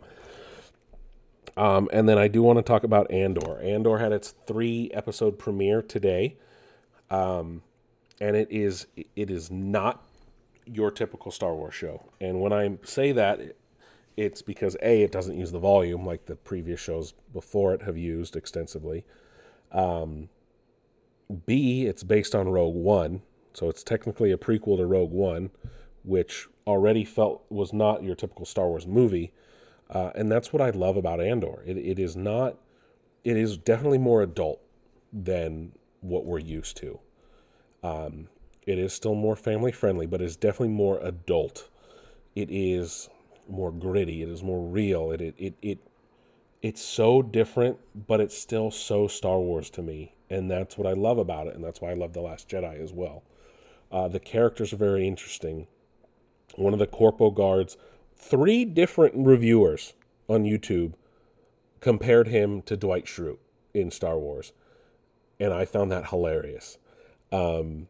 Um, and then I do want to talk about Andor. Andor had its three episode premiere today, um, and it is it is not your typical Star Wars show. And when I say that, it's because a it doesn't use the volume like the previous shows before it have used extensively. Um, B it's based on Rogue One, so it's technically a prequel to Rogue One, which already felt was not your typical Star Wars movie. Uh, and that's what I love about Andor. It, it is not, it is definitely more adult than what we're used to. Um, it is still more family friendly, but it's definitely more adult. It is more gritty. It is more real. It, it, it, it it's so different, but it's still so Star Wars to me. And that's what I love about it. And that's why I love The Last Jedi as well. Uh, the characters are very interesting. One of the corpo guards three different reviewers on YouTube compared him to Dwight Schrute in Star Wars, and I found that hilarious. Um,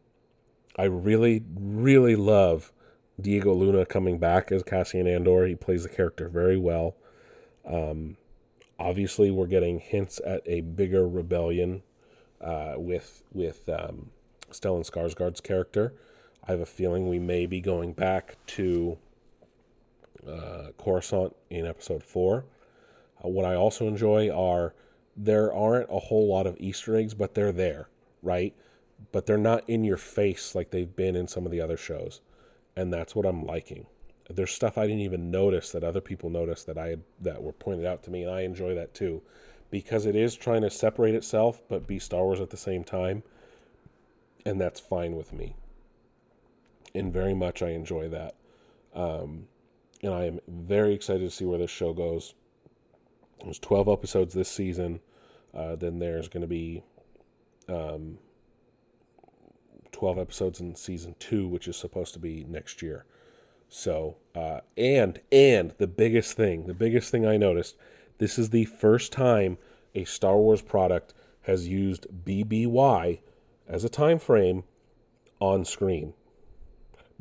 I really, really love Diego Luna coming back as Cassian Andor. He plays the character very well. Um, obviously, we're getting hints at a bigger rebellion uh, with with um, Stellan Skarsgård's character. I have a feeling we may be going back to uh, Coruscant in episode four. Uh, what I also enjoy are there aren't a whole lot of Easter eggs, but they're there, right? But they're not in your face like they've been in some of the other shows, and that's what I'm liking. There's stuff I didn't even notice that other people noticed that I had, that were pointed out to me, and I enjoy that too, because it is trying to separate itself but be Star Wars at the same time, and that's fine with me. And very much I enjoy that. Um, and I am very excited to see where this show goes. There's 12 episodes this season. Uh, then there's going to be um, 12 episodes in season two, which is supposed to be next year. So, uh, and and the biggest thing, the biggest thing I noticed, this is the first time a Star Wars product has used BBY as a time frame on screen.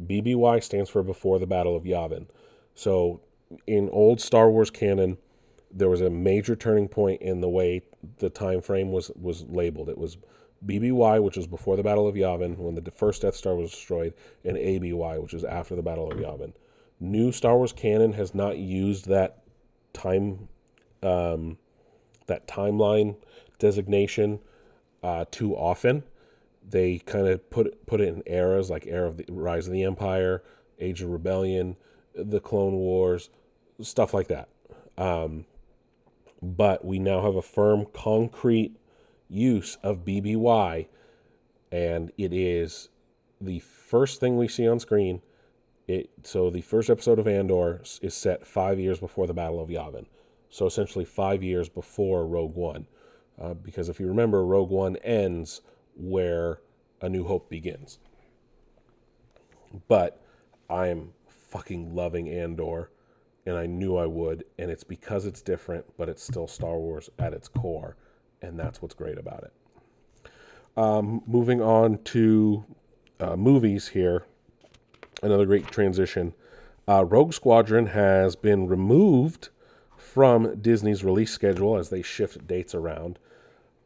BBY stands for Before the Battle of Yavin. So, in old Star Wars canon, there was a major turning point in the way the time frame was was labeled. It was BBY, which was before the Battle of Yavin, when the first Death Star was destroyed, and ABY, which is after the Battle of Yavin. New Star Wars canon has not used that time, um, that timeline designation uh, too often. They kind of put put it in eras like era of the Rise of the Empire, Age of Rebellion, the Clone Wars, stuff like that. Um, but we now have a firm, concrete use of BBY, and it is the first thing we see on screen. It so the first episode of Andor is set five years before the Battle of Yavin, so essentially five years before Rogue One, uh, because if you remember, Rogue One ends where A New Hope begins. But I am fucking loving Andor and I knew I would. And it's because it's different, but it's still Star Wars at its core, and that's what's great about it. Um, moving on to uh, movies here, another great transition. Uh, Rogue Squadron has been removed from Disney's release schedule as they shift dates around.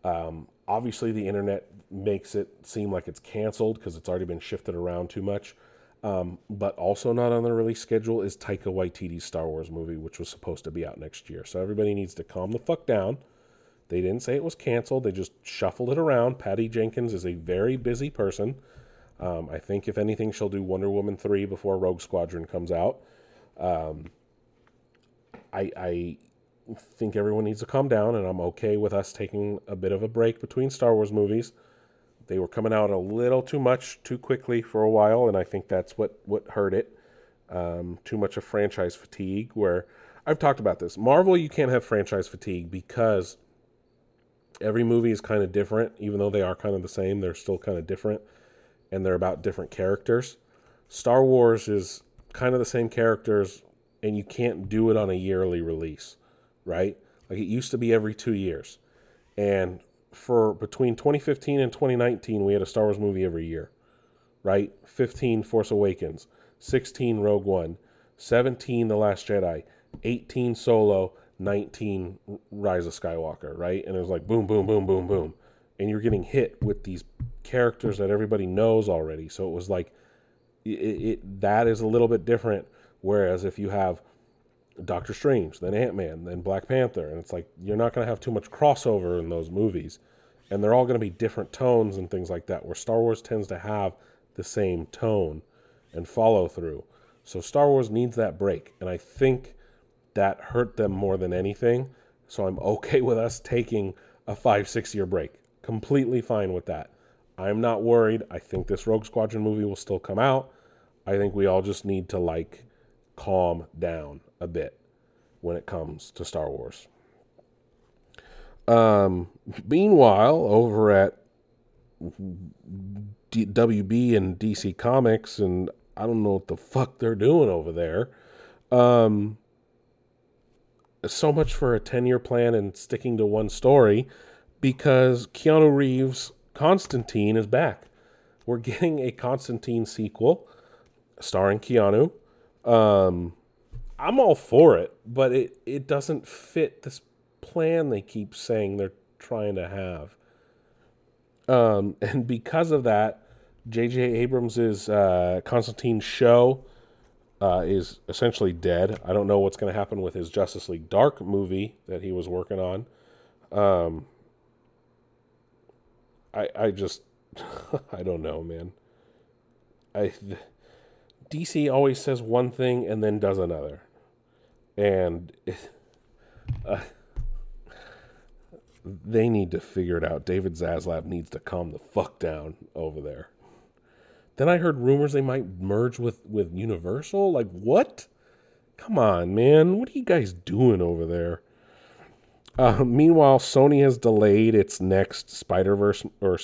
Um, obviously, the internet makes it seem like it's canceled because it's already been shifted around too much. Um, but also not on the release schedule is Taika Waititi's Star Wars movie, which was supposed to be out next year. So everybody needs to calm the fuck down. They didn't say it was canceled. They just shuffled it around. Patty Jenkins is a very busy person. Um, I think, if anything, she'll do Wonder Woman 3 before Rogue Squadron comes out. Um, I, I think everyone needs to calm down, and I'm okay with us taking a bit of a break between Star Wars movies they were coming out a little too much too quickly for a while, and I think that's what what hurt it. Um, too much of franchise fatigue. Where I've talked about this, Marvel, you can't have franchise fatigue because every movie is kind of different, even though they are kind of the same. They're still kind of different, and they're about different characters. Star Wars is kind of the same characters, and you can't do it on a yearly release, right? Like it used to be every two years. And for between 2015 and 2019, we had a Star Wars movie every year, right? 15, Force Awakens, 16, Rogue One, 17, The Last Jedi, 18, Solo, 19, Rise of Skywalker, right? And it was like boom, boom, boom, boom, boom. And you're getting hit with these characters that everybody knows already. So it was like, it, it that is a little bit different. Whereas if you have Doctor Strange, then Ant Man, then Black Panther. And it's like you're not going to have too much crossover in those movies. And they're all going to be different tones and things like that, where Star Wars tends to have the same tone and follow through. So Star Wars needs that break. And I think that hurt them more than anything. So I'm okay with us taking a five, six year break. Completely fine with that. I'm not worried. I think this Rogue Squadron movie will still come out. I think we all just need to like calm down a bit when it comes to Star Wars. Um, meanwhile, over at WB and DC Comics, and I don't know what the fuck they're doing over there. Um, so much for a 10 year plan and sticking to one story because Keanu Reeves' Constantine is back. We're getting a Constantine sequel starring Keanu. Um, I'm all for it, but it, it doesn't fit this plan they keep saying they're trying to have. Um, and because of that, J.J. Abrams' uh, Constantine show uh, is essentially dead. I don't know what's going to happen with his Justice League Dark movie that he was working on. Um, I I just I don't know, man. I DC always says one thing and then does another, and uh, they need to figure it out. David Zaslav needs to calm the fuck down over there. Then I heard rumors they might merge with with Universal. Like what? Come on, man. What are you guys doing over there? Uh, meanwhile, Sony has delayed its next Spider Verse or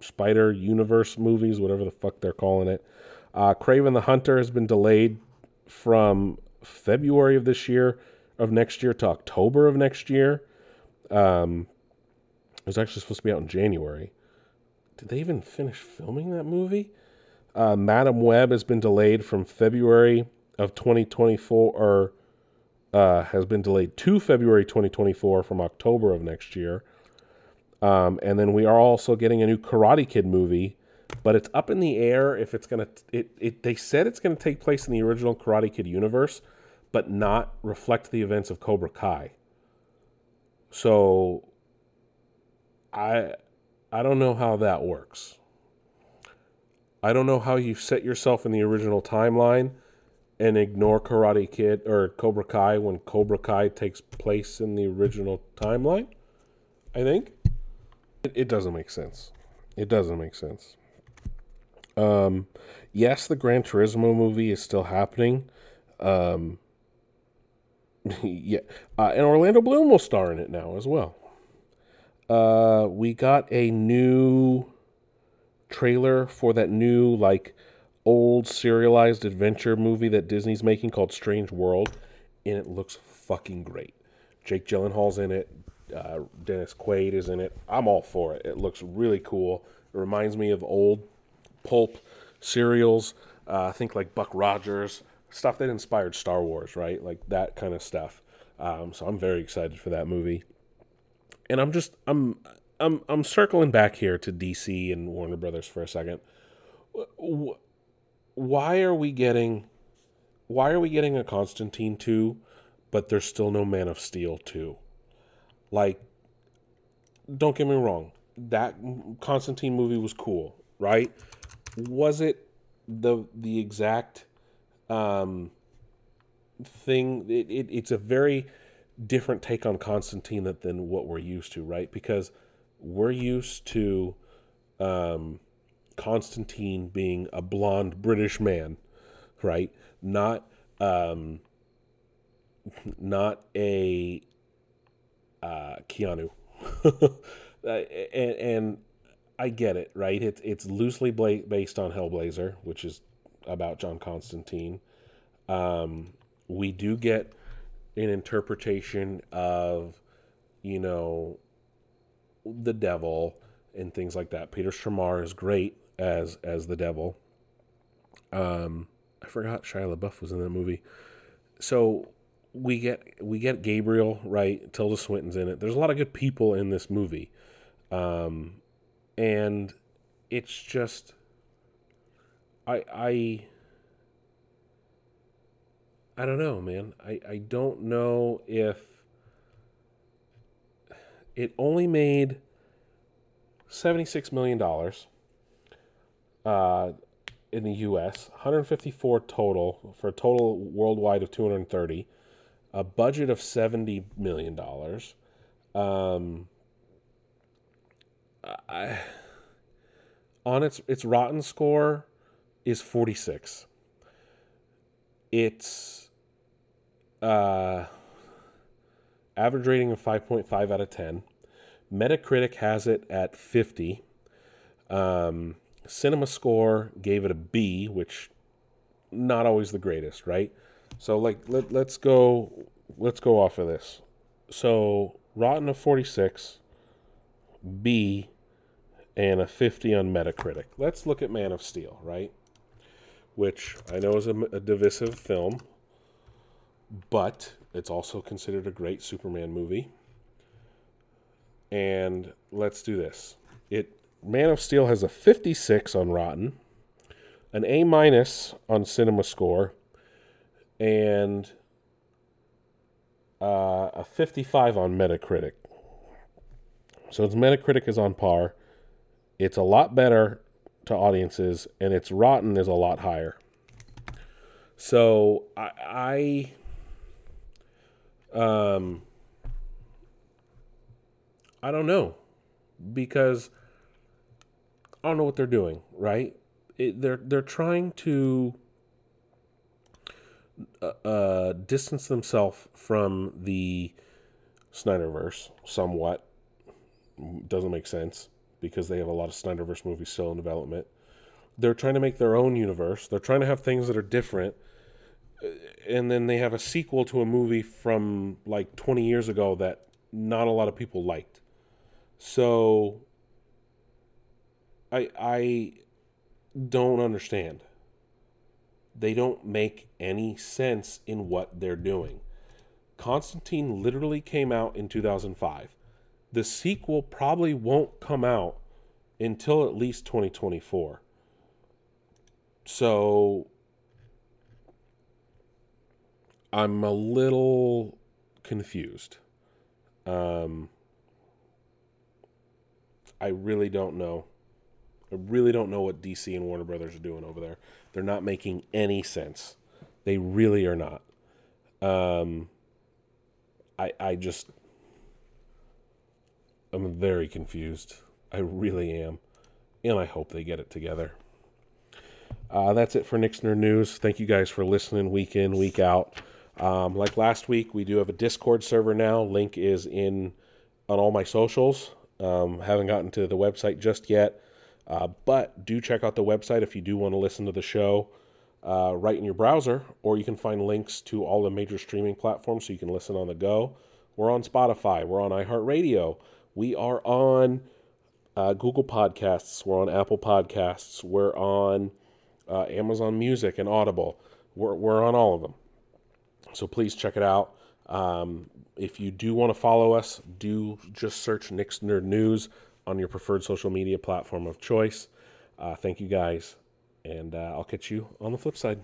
Spider Universe movies, whatever the fuck they're calling it. Uh, Kraven the Hunter has been delayed from February of this year, of next year, to October of next year. Um, it was actually supposed to be out in January. Did they even finish filming that movie? Uh, Madame Web has been delayed from February of 2024, or uh, has been delayed to February 2024 from October of next year. Um, and then we are also getting a new Karate Kid movie, but it's up in the air if it's gonna. It, it they said it's gonna take place in the original Karate Kid universe, but not reflect the events of Cobra Kai. So, I I don't know how that works. I don't know how you set yourself in the original timeline and ignore Karate Kid or Cobra Kai when Cobra Kai takes place in the original timeline. I think it, it doesn't make sense. It doesn't make sense. Um, yes, the Gran Turismo movie is still happening. Um, yeah, uh, and Orlando Bloom will star in it now as well. Uh, we got a new trailer for that new like old serialized adventure movie that Disney's making called Strange World, and it looks fucking great. Jake Gyllenhaal's in it. Uh, Dennis Quaid is in it. I'm all for it. It looks really cool. It reminds me of old pulp serials. Uh, I think like Buck Rogers, stuff that inspired Star Wars, right? Like that kind of stuff. Um, so I'm very excited for that movie. And I'm just I'm I'm I'm circling back here to DC and Warner Brothers for a second. Why are we getting why are we getting a Constantine 2 but there's still no Man of Steel 2? Like don't get me wrong, that Constantine movie was cool, right? Was it the the exact um, thing? It, it, it's a very different take on Constantine than, what we're used to, right? Because we're used to um, Constantine being a blonde British man, right? Not um, not a uh, Keanu. uh, and, and I get it, right? It's it's loosely bla- based on Hellblazer, which is about John Constantine. Um, we do get an interpretation of, you know, the devil and things like that. Peter Stormare is great as as the devil. Um, I forgot Shia LaBeouf was in that movie. So we get we get Gabriel right. Tilda Swinton's in it. There's a lot of good people in this movie, um, and it's just I I I don't know, man. I I don't know if it only made seventy six million dollars. Uh, in the U.S., 154 total for a total worldwide of 230 a budget of seventy million dollars. Um, I, on its its Rotten score is forty six. Its uh, average rating of five point five out of ten. Metacritic has it at fifty. Um, Cinema Score gave it a B, which not always the greatest, right? So like let let's go let's go off of this. So Rotten of 46, B, and a 50 on Metacritic. Let's look at Man of Steel, right? Which I know is a, a divisive film, but it's also considered a great Superman movie. And let's do this. It Man of Steel has a 56 on Rotten, an A minus on Cinema Score, and uh, a 55 on Metacritic. So its Metacritic is on par. It's a lot better to audiences, and its Rotten is a lot higher. So I, I um, I don't know because I don't know what they're doing. Right? It, they're they're trying to uh, uh, distance themselves from the Snyderverse somewhat. Doesn't make sense because they have a lot of Snyderverse movies still in development. They're trying to make their own universe. They're trying to have things that are different. And then they have a sequel to a movie from like 20 years ago that not a lot of people liked. So I I don't understand. They don't make any sense in what they're doing. Constantine literally came out in 2005. The sequel probably won't come out until at least 2024. So I'm a little confused. Um, I really don't know. I really don't know what DC and Warner Brothers are doing over there. They're not making any sense. They really are not. Um, I I just I'm very confused. I really am, and I hope they get it together. Uh, that's it for Nick's Nerd News. Thank you guys for listening week in, week out. Um, like last week, we do have a Discord server now. Link is in on all my socials. Um, haven't gotten to the website just yet, uh, but do check out the website if you do want to listen to the show uh, right in your browser, or you can find links to all the major streaming platforms so you can listen on the go. We're on Spotify, we're on iHeartRadio, we are on uh, Google Podcasts, we're on Apple Podcasts, we're on uh, Amazon Music and Audible. We're, we're on all of them. So please check it out. Um, if you do want to follow us, do just search Nick's Nerd News on your preferred social media platform of choice. Uh, thank you guys, and uh, I'll catch you on the flip side.